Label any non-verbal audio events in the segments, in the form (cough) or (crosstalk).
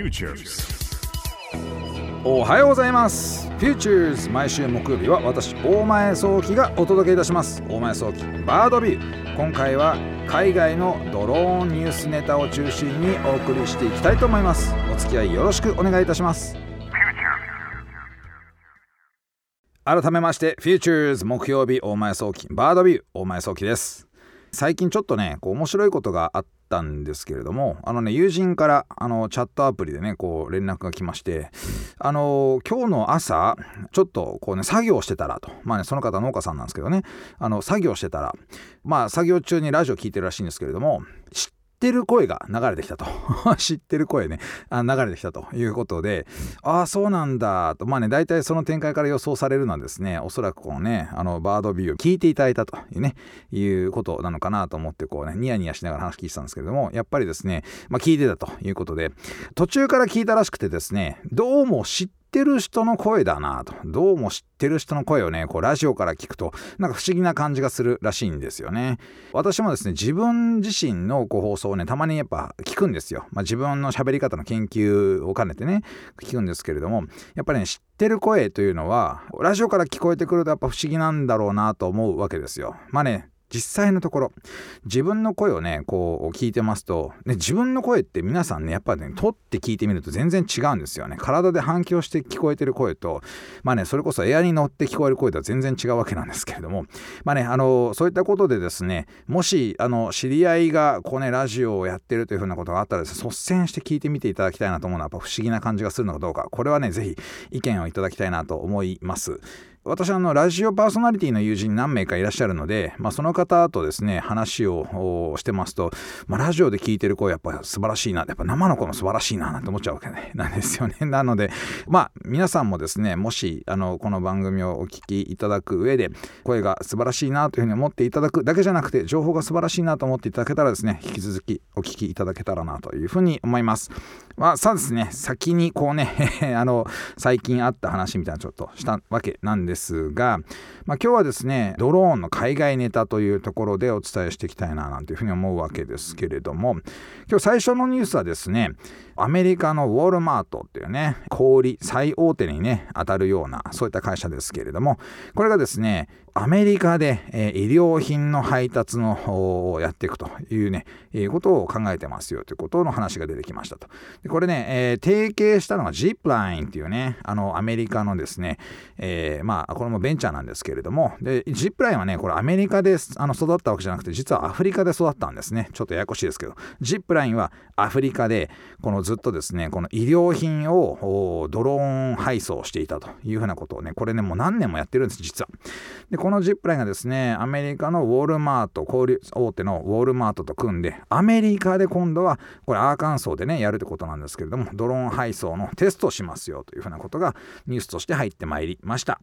Futures. おはようございます。 Futures 毎週木曜日は私大前創希がお届けいたします。大前創希 Bird View。今回は海外のドローンニュースネタを中心にお送りしていきたいと思います。お付き合いよろしくお願いいたします。改めまして Futures 木曜日大前創希 Bird View。大前創希です最近ちょっとねこう面白いことがあったんですけれどもあのね友人からあのチャットアプリでねこう連絡が来ましてあの今日の朝ちょっとこうね作業してたらと。まあねその方農家さんなんですけどね。あの作業してたら。まあ作業中にラジオ聞いてるらしいんですけれども知っってる声が流れてきたと。(laughs) 知ってる声ね。あ流れてきたということでああそうなんだと。まあね大体その展開から予想されるのはですねおそらくこのねあのバードビューを聞いていただいたというねいうことなのかなと思ってこうねニヤニヤしながら話聞いてたんですけれどもやっぱりですねまあ聞いてたということで途中から聞いたらしくてですねどうも知ってってる人の声だなと。どうも知ってる人の声をねこうラジオから聞くとなんか不思議な感じがするらしいんですよね。私もですね自分自身のこう放送をねたまにやっぱ聞くんですよ、まあ、自分の喋り方の研究を兼ねてね聞くんですけれどもやっぱりね知ってる声というのはラジオから聞こえてくるとやっぱ不思議なんだろうなと思うわけですよ。まあね実際のところ。自分の声をねこう聞いてますと、ね、自分の声って皆さんねやっぱね取って聞いてみると全然違うんですよね。体で反響して聞こえてる声とまあねそれこそエアに乗って聞こえる声とは全然違うわけなんですけれども。まあねあのそういったことでですねもしあの知り合いがこうねラジオをやってるというふうなことがあったらですね率先して聞いてみていただきたいなと思うのはやっぱ不思議な感じがするのかどうか。これはね是非意見をいただきたいなと思います。私あのラジオパーソナリティの友人何名かいらっしゃるので、まあ、その方とですね話をしてますと、まあ、ラジオで聞いてる声やっぱ素晴らしいなやっぱ生の声も素晴らしいななんて思っちゃうわけ、ね、(laughs) なんですよね。なのでまあ皆さんもですねもしあのこの番組をお聞きいただく上で声が素晴らしいなというふうに思っていただくだけじゃなくて情報が素晴らしいなと思っていただけたらですね引き続きお聞きいただけたらなというふうに思います。まあさあですね先にこうね (laughs) あの最近あった話みたいなちょっとしたわけなんですが、まあ、今日はですねドローンの海外ネタというところでお伝えしていきたいななんていうふうに思うわけですけれども今日最初のニュースはですねアメリカのウォールマートっていうね小売最大手にね当たるようなそういった会社ですけれどもこれがですねアメリカで、えー、医療品の配達のをやっていくというね、えー、ことを考えてますよということの話が出てきましたと。でこれね、えー、提携したのがジップラインっていうね、あのアメリカのですね、えー、まあこれもベンチャーなんですけれども、でジップラインはね、これアメリカであの育ったわけじゃなくて、実はアフリカで育ったんですね。ちょっとややこしいですけど、ジップラインはアフリカで、このずっとですね、この医療品をドローン配送していたというふうなことをね、これね、もう何年もやってるんです、実は。で、このジップラインがですね、アメリカのウォールマート、小売大手のウォールマートと組んで、アメリカで今度は、これアーカンソーでね、やるってことなんですけれども、ドローン配送のテストしますよというふうなことがニュースとして入ってまいりました。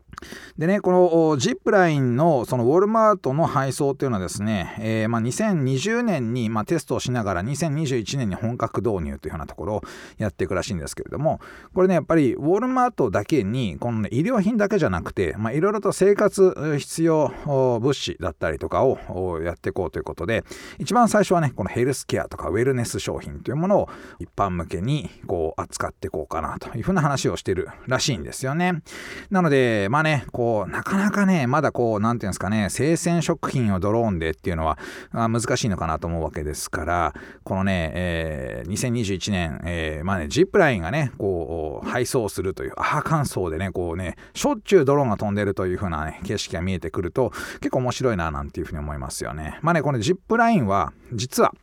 でね、このジップラインのそのウォルマートの配送っていうのはですね、えー、まあ、2020年にまテストをしながら2021年に本格導入というようなところをやっていくらしいんですけれども、これね、やっぱりウォルマートだけに、この、ね、医療品だけじゃなくて、いろいろと生活必要物資だったりとかをやっていこうということで、一番最初はね、このヘルスケアとかウェルネス商品というものを一般向けにこう扱っていこうかなというふうな話をしてるらしいんですよね。なので、まあね、ねこう、なかなかね、まだこう、なんていうんですかね、生鮮食品をドローンでっていうのは難しいのかなと思うわけですから、このね、えー、2021年、えー、まあね、ジップラインがね、こう、配送するという、アーカンソーでね、こうね、しょっちゅうドローンが飛んでるというふうなね、景色が見えてくると、結構面白いななんていうふうに思いますよね。まあね、このジップラインは、実は、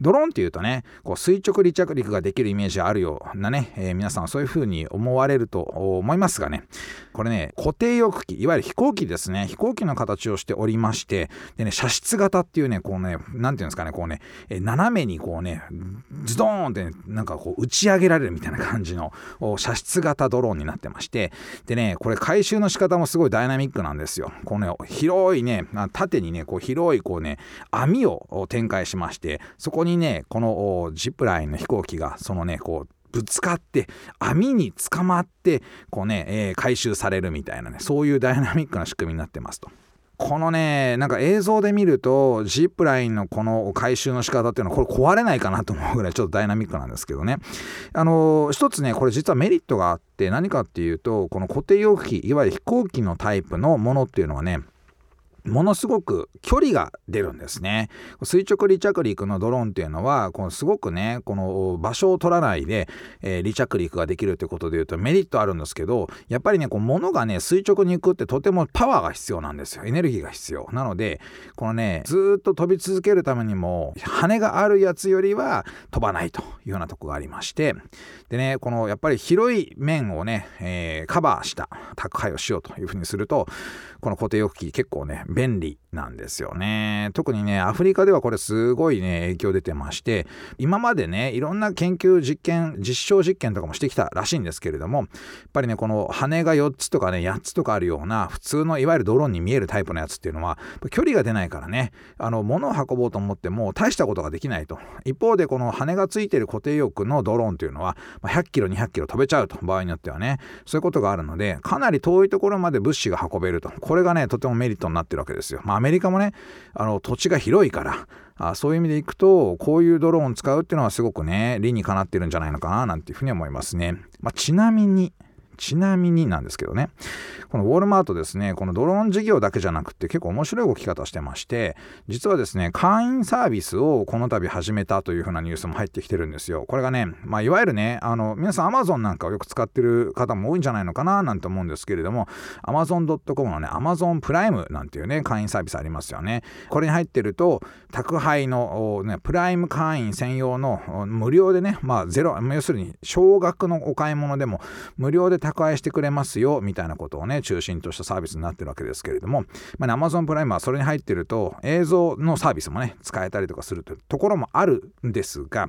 ドローンっていうとね、こう垂直離着陸ができるイメージあるようなね、えー、皆さんそういうふうに思われると思いますがね、これね、固定翼機、いわゆる飛行機ですね、飛行機の形をしておりまして、でね、射出型っていうね、こうね、なんていうんですかね、こうね、え、斜めにこうね、ズドーンって、ね、なんかこう打ち上げられるみたいな感じの射出型ドローンになってまして、でね、これ回収の仕方もすごいダイナミックなんですよ。こうね、広いね、縦にね、こう広いこうね、網を展開しまして、そこにねこのジップラインの飛行機がそのねこうぶつかって網に捕まってこうね、えー、回収されるみたいなねそういうダイナミックな仕組みになってますと。このねなんか映像で見るとジップラインのこの回収の仕方っていうのはこれ壊れないかなと思うぐらいちょっとダイナミックなんですけどねあの一つねこれ実はメリットがあって何かっていうとこの固定容器いわゆる飛行機のタイプのものっていうのはねものすごく距離が出るんですね。垂直離着陸のドローンっていうのは、このすごくね、この場所を取らないで、えー、離着陸ができるということでいうとメリットあるんですけど、やっぱりね、こう物がね、垂直に行くってとてもパワーが必要なんですよ。エネルギーが必要。なので、このね、ずっと飛び続けるためにも、羽があるやつよりは飛ばないというようなとこがありまして、でね、このやっぱり広い面をね、えー、カバーした宅配をしようというふうにすると、この固定翼機結構ね、便利なんですよね。特にね、アフリカではこれすごいね、影響出てまして、今までね、いろんな研究実験、実証実験とかもしてきたらしいんですけれども、やっぱりね、この羽が4つとかね、8つとかあるような、普通のいわゆるドローンに見えるタイプのやつっていうのは、距離が出ないからね、あの、物を運ぼうと思っても大したことができないと。一方で、この羽がついてる固定翼のドローンというのは、100キロ、200キロ飛べちゃうと、場合によってはね、そういうことがあるので、かなり遠いところまで物資が運べると。これがね、とてもメリットになってるわけですよ。まあ、アメリカもね、あの土地が広いからあそういう意味でいくとこういうドローン使うっていうのはすごくね理にかなってるんじゃないのかななんていうふうに思いますね。まあ、ちなみにちなみになんですけどね、このウォールマートですね、このドローン事業だけじゃなくて結構面白い動き方してまして、実はですね、会員サービスをこの度始めたというふうなニュースも入ってきてるんですよ。これがね、まあ、いわゆるね、あの、皆さん Amazon なんかをよく使ってる方も多いんじゃないのかななんて思うんですけれども、Amazon.com のね、Amazon プライムなんていうね、会員サービスありますよね。これに入ってると、宅配の、ね、プライム会員専用の無料でね、まあゼロ、要するに少額のお買い物でも無料で宅配してくれますよみたいなことをね中心としたサービスになってるわけですけれども、まあ、Amazon プライムはそれに入ってると映像のサービスもね使えたりとかするというところもあるんですが、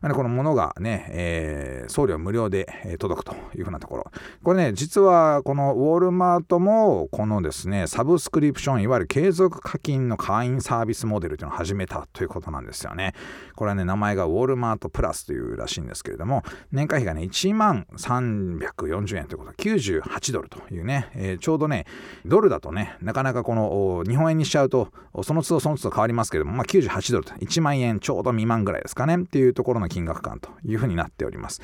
まあ、このものがね、えー、送料無料で届くというふうなところ。これね実はこのウォールマートもこのですねサブスクリプションいわゆる継続課金の会員サービスモデルというのを始めたということなんですよね。これはね名前がウォールマートプラスというらしいんですけれども年会費がね1万340円ということ。98ドルというね、えー、ちょうどね、ドルだとね、なかなかこの日本円にしちゃうと、その都度その都度変わりますけれども、まあ、98ドルと。1万円ちょうど未満ぐらいですかね。っていうところの金額感というふうになっております。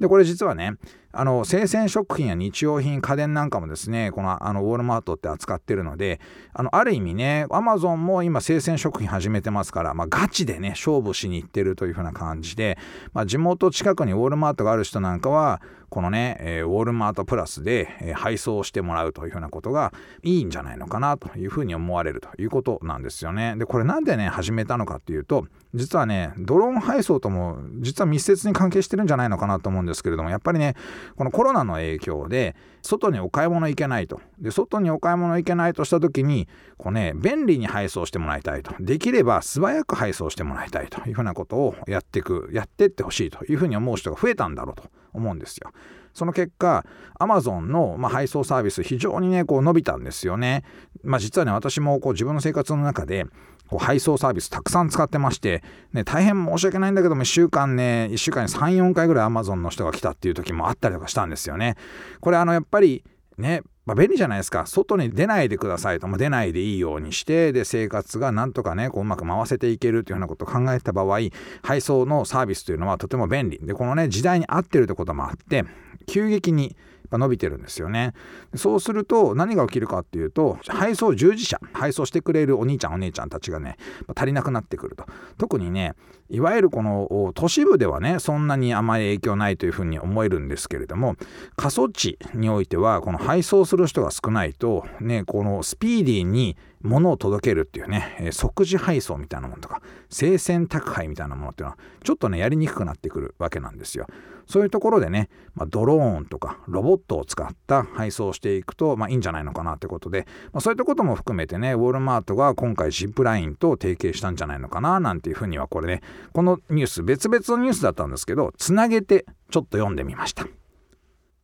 で、これ実はね、あの生鮮食品や日用品家電なんかもですねこのあのウォールマートって扱ってるのであのある意味ねアマゾンも今生鮮食品始めてますから、まあ、ガチでね勝負しに行ってるというふうな感じで、まあ、地元近くにウォールマートがある人なんかはこのね、えー、ウォールマートプラスで、えー、配送してもらうというふうなことがいいんじゃないのかなというふうに思われるということなんですよね。でこれなんでね始めたのかっていうと実はねドローン配送とも実は密接に関係してるんじゃないのかなと思うんですけれどもやっぱりねこのコロナの影響で外にお買い物行けないとで外にお買い物行けないとした時にこうね便利に配送してもらいたいとできれば素早く配送してもらいたいというふうなことをやっていくやってってほしいというふうに思う人が増えたんだろうと思うんですよ。その結果アマゾンの、まあ、配送サービス非常にねこう伸びたんですよね。まあ、実はね私もこう自分の生活の中でこう配送サービスたくさん使ってまして、ね、大変申し訳ないんだけども1週間ね1週間に34回ぐらい Amazon の人が来たっていう時もあったりとかしたんですよね。これあのやっぱりねまあ、便利じゃないですか。外に出ないでくださいと、まあ、出ないでいいようにして。で生活がなんとかねこううまく回せていけるというようなことを考えた場合配送のサービスというのはとても便利。でこのね時代に合ってるってこともあって急激に伸びてるんですよね。そうすると何が起きるかっていうと配送従事者配送してくれるお兄ちゃんお姉ちゃんたちがね足りなくなってくると。特にねいわゆるこの都市部ではねそんなにあまり影響ないというふうに思えるんですけれども過疎地においてはこの配送する人が少ないとねこのスピーディーに物を届けるっていうね、即時配送みたいなものとか生鮮宅配みたいなものっていうのはちょっとねやりにくくなってくるわけなんですよ。そういうところでね、まあ、ドローンとかロボットを使った配送をしていくと、まあ、いいんじゃないのかなってことで、まあ、そういったことも含めてねウォールマートが今回ジップラインと提携したんじゃないのかななんていうふうにはこれねこのニュース別々のニュースだったんですけどつなげてちょっと読んでみました。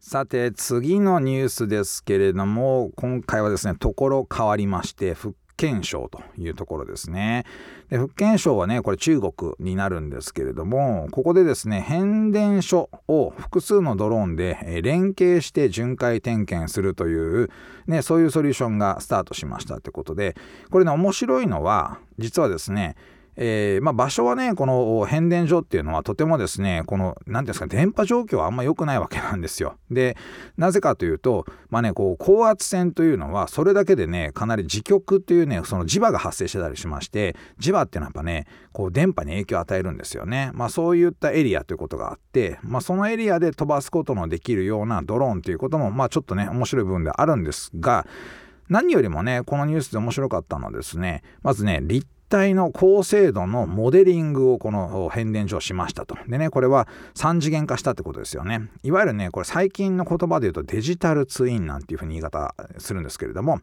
さて次のニュースですけれども今回はですねところ変わりまして復建省というところですね。で福建省はねこれ中国になるんですけれどもここでですね変電所を複数のドローンで連携して巡回点検するという、ね、そういうソリューションがスタートしましたってことでこれね面白いのは実はですねえー、まあ、場所はねこの変電所っていうのはとてもですねこの何ていうんですか電波状況はあんま良くないわけなんですよ。でなぜかというと、まあね、こう高圧線というのはそれだけでねかなり磁極っていうねその磁場が発生してたりしまして磁場っていうのはやっぱねこう電波に影響を与えるんですよね。まあ、そういったエリアということがあって、まあ、そのエリアで飛ばすことのできるようなドローンということも、まあ、ちょっとね面白い部分であるんですが何よりもねこのニュースで面白かったのはですねまずね立体の高精度のモデリングをこの変電所しましたと。でね、これは3次元化したってことですよね。いわゆるね、これ最近の言葉で言うとデジタルツインなんていうふうに言い方するんですけれども、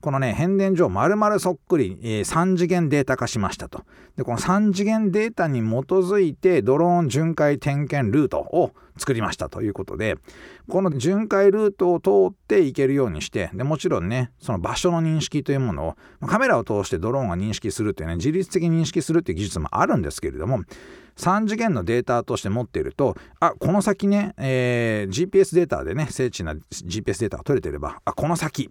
このね、変電所を丸々そっくり、えー、3次元データ化しましたと。で、この3次元データに基づいてドローン巡回点検ルートを作りましたということで、この巡回ルートを通っていけるようにして、でもちろんね、その場所の認識というものを、カメラを通してドローンが認識するっていうね、自律的に認識するっていう技術もあるんですけれども、3次元のデータとして持っているとあこの先ね、えー、GPS データでね精緻な GPS データが取れてればあこの先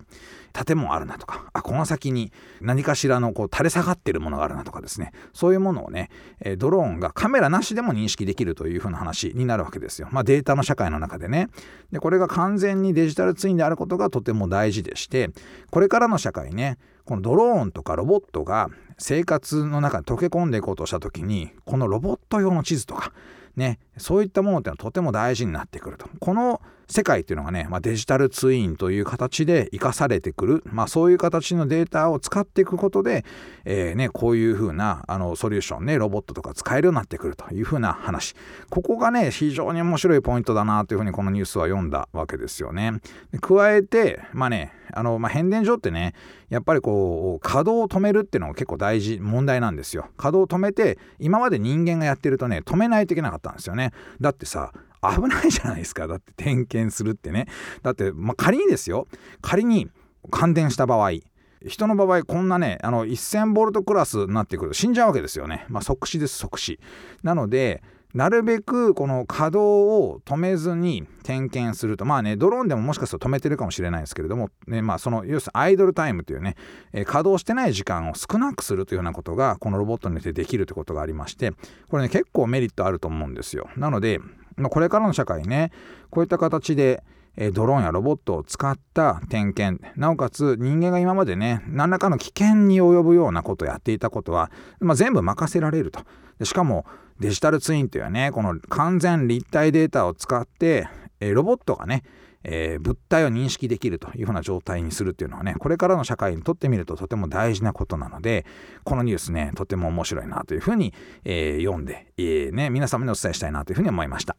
建物あるなとかあこの先に何かしらのこう垂れ下がってるものがあるなとかですねそういうものをね、えドローンがカメラなしでも認識できるというふうな話になるわけですよ。まあ、データの社会の中でねでこれが完全にデジタルツインであることがとても大事でしてこれからの社会ねこのドローンとかロボットが生活の中に溶け込んでいこうとした時にこのロボット用の地図とかねそういったものっていうのはとても大事になってくると。この世界っていうのがね、まあ、デジタルツインという形で生かされてくる、まあ、そういう形のデータを使っていくことで、えー、ね、こういうふうなあのソリューションねロボットとか使えるようになってくるというふうな話ここがね非常に面白いポイントだなというふうにこのニュースは読んだわけですよね。加えてまあねあの、まあ、変電所ってねやっぱりこう稼働を止めるっていうのが結構大事問題なんですよ。稼働を止めて今まで人間がやってるとね止めないといけなかったんですよね。だってさ危ないじゃないですか。だって点検するってね。だって、まあ、仮にですよ。仮に感電した場合人の場合こんなねあの1000ボルトクラスになってくる。と死んじゃうわけですよね、まあ、即死です即死。なのでなるべくこの稼働を止めずに点検すると。まあねドローンでももしかすると止めてるかもしれないですけれども、ね、まあその要するにアイドルタイムというね、えー、稼働してない時間を少なくするというようなことがこのロボットによってできるということがありまして。これね結構メリットあると思うんですよ。なのでまこれからの社会ね。こういった形でドローンやロボットを使った点検。なおかつ人間が今までね何らかの危険に及ぶようなことをやっていたことは、まあ、全部任せられると。でしかもデジタルツインというねこの完全立体データを使ってロボットがねえー、物体を認識できるというふうな状態にするっていうのはねこれからの社会にとってみるととても大事なことなのでこのニュースねとても面白いなというふうに、えー、読んで、えーね、皆様にお伝えしたいなというふうに思いました。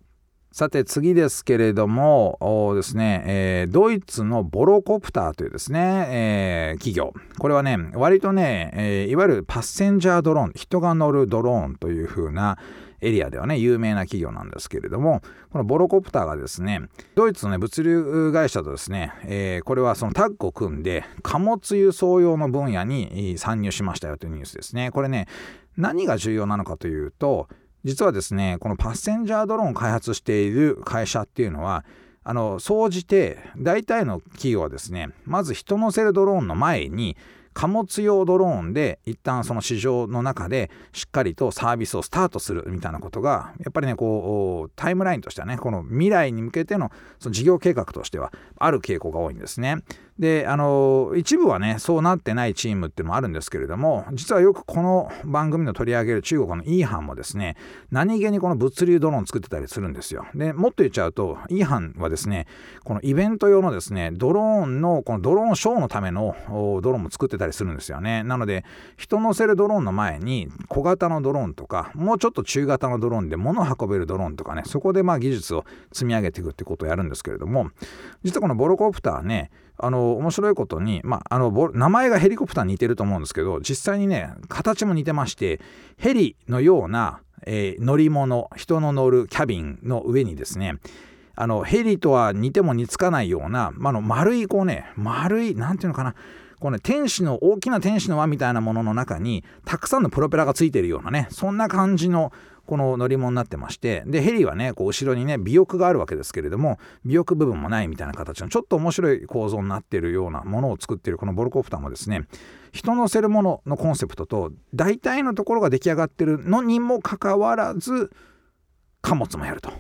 さて次ですけれどもですね、えー、ドイツのボロコプターというですね、えー、企業。これはね割とね、えー、いわゆるパッセンジャードローン人が乗るドローンというふうなエリアではね有名な企業なんですけれどもこのボロコプターがですねドイツの、ね、物流会社とですね、え、これはそのタッグを組んで貨物輸送用の分野に参入しましたよというニュースですね。これね何が重要なのかというと実はですねこのパッセンジャードローンを開発している会社っていうのはあの総じて大体の企業はですねまず人乗せるドローンの前に貨物用ドローンで一旦その市場の中でしっかりとサービスをスタートするみたいなことがやっぱりねこうタイムラインとしてはねこの未来に向けてのその事業計画としてはある傾向が多いんですね。であの一部はねそうなってないチームっていうのもあるんですけれども実はよくこの番組の取り上げる中国のイーハンもですね何気にこの物流ドローン作ってたりするんですよ。でもっと言っちゃうとイーハンはですねこのイベント用のですねドローンのこのドローンショーのためのドローンも作ってたりするんですよね。なので人乗せるドローンの前に小型のドローンとかもうちょっと中型のドローンで物を運べるドローンとかねそこでまあ技術を積み上げていくってことをやるんですけれども実はこのボロコプターねあの面白いことに、まあ、あの名前がヘリコプターに似てると思うんですけど実際にね形も似てましてヘリのような、えー、乗り物人の乗るキャビンの上にですねあのヘリとは似ても似つかないような、まあ、の丸いこうね丸い何ていうのかなこの、ね、天使の大きな天使の輪みたいなものの中にたくさんのプロペラがついてるようなねそんな感じのこの乗り物になってましてでヘリはねこう後ろにね尾翼があるわけですけれども尾翼部分もないみたいな形のちょっと面白い構造になってるようなものを作ってるこのボルコプターもですね人乗せるもののコンセプトと大体のところが出来上がってるのにもかかわらず貨物もやると。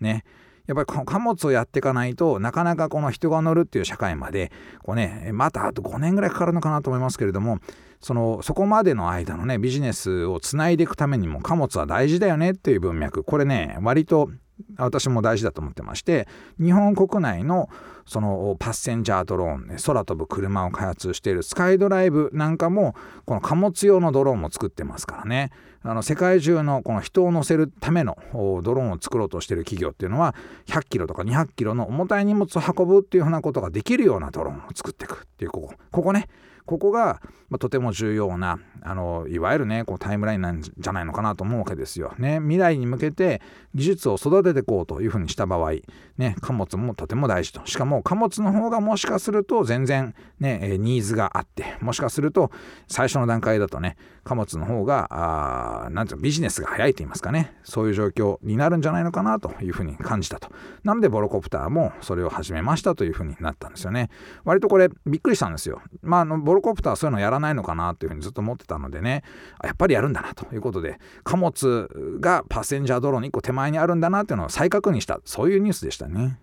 ね。やっぱりこの貨物をやっていかないとなかなかこの人が乗るっていう社会までこうねまたあと5年ぐらいかかるのかなと思いますけれどもそのそこまでの間のねビジネスをつないでいくためにも貨物は大事だよねっていう文脈。これね割と私も大事だと思ってまして日本国内のそのパッセンジャードローン、ね、空飛ぶ車を開発しているスカイドライブなんかもこの貨物用のドローンも作ってますからね。あの世界中のこの人を乗せるためのドローンを作ろうとしている企業っていうのは100キロとか200キロの重たい荷物を運ぶっていうふうなことができるようなドローンを作っていくっていうここ。ここね。ここが、まあ、とても重要なあのいわゆるねこうタイムラインなんじゃないのかなと思うわけですよ。ね、未来に向けて技術を育てていこうというふうにした場合、ね、貨物もとても大事と。しかも貨物の方がもしかすると全然、ね、ニーズがあってもしかすると最初の段階だとね貨物の方があなんていうビジネスが早いと言いますかねそういう状況になるんじゃないのかなというふうに感じたと。なのでボロコプターもそれを始めましたというふうになったんですよね。割とこれびっくりしたんですよ。まああのボロコプターはそういうのやらないのかなというふうにずっと思ってたのでねやっぱりやるんだなということで貨物がパッセンジャードローン1個手前にあるんだなっていうのを再確認したそういうニュースでしたね。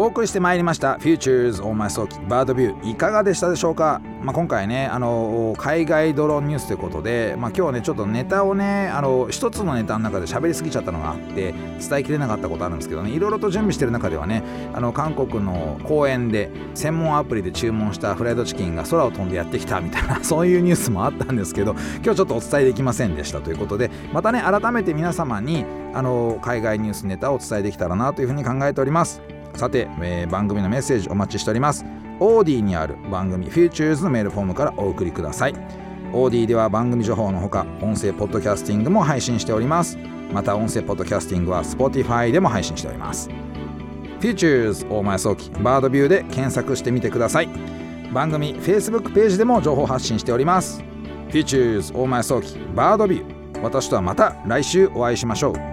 お送りしてまいりました Futures on My 早期バードビューいかがでしたでしょうか、まあ、今回ねあの海外ドローンニュースということで、まあ、今日ねちょっとネタをねあの一つのネタの中で喋りすぎちゃったのがあって伝えきれなかったことあるんですけどねいろいろと準備してる中ではねあの韓国の公園で専門アプリで注文したフライドチキンが空を飛んでやってきたみたいな (laughs) そういうニュースもあったんですけど今日ちょっとお伝えできませんでしたということでまたね改めて皆様にあの海外ニュースネタをお伝えできたらなというふうに考えております。さて、えー、番組のメッセージお待ちしております。オーディにある番組 Futures のメールフォームからお送りください。オーディでは番組情報のほか音声ポッドキャスティングも配信しております。また音声ポッドキャスティングは Spotify でも配信しております。Futures 大前早期バードビューで検索してみてください。番組 Facebook ページでも情報発信しております。Futures 大前早期バードビュー。私とはまた来週お会いしましょう。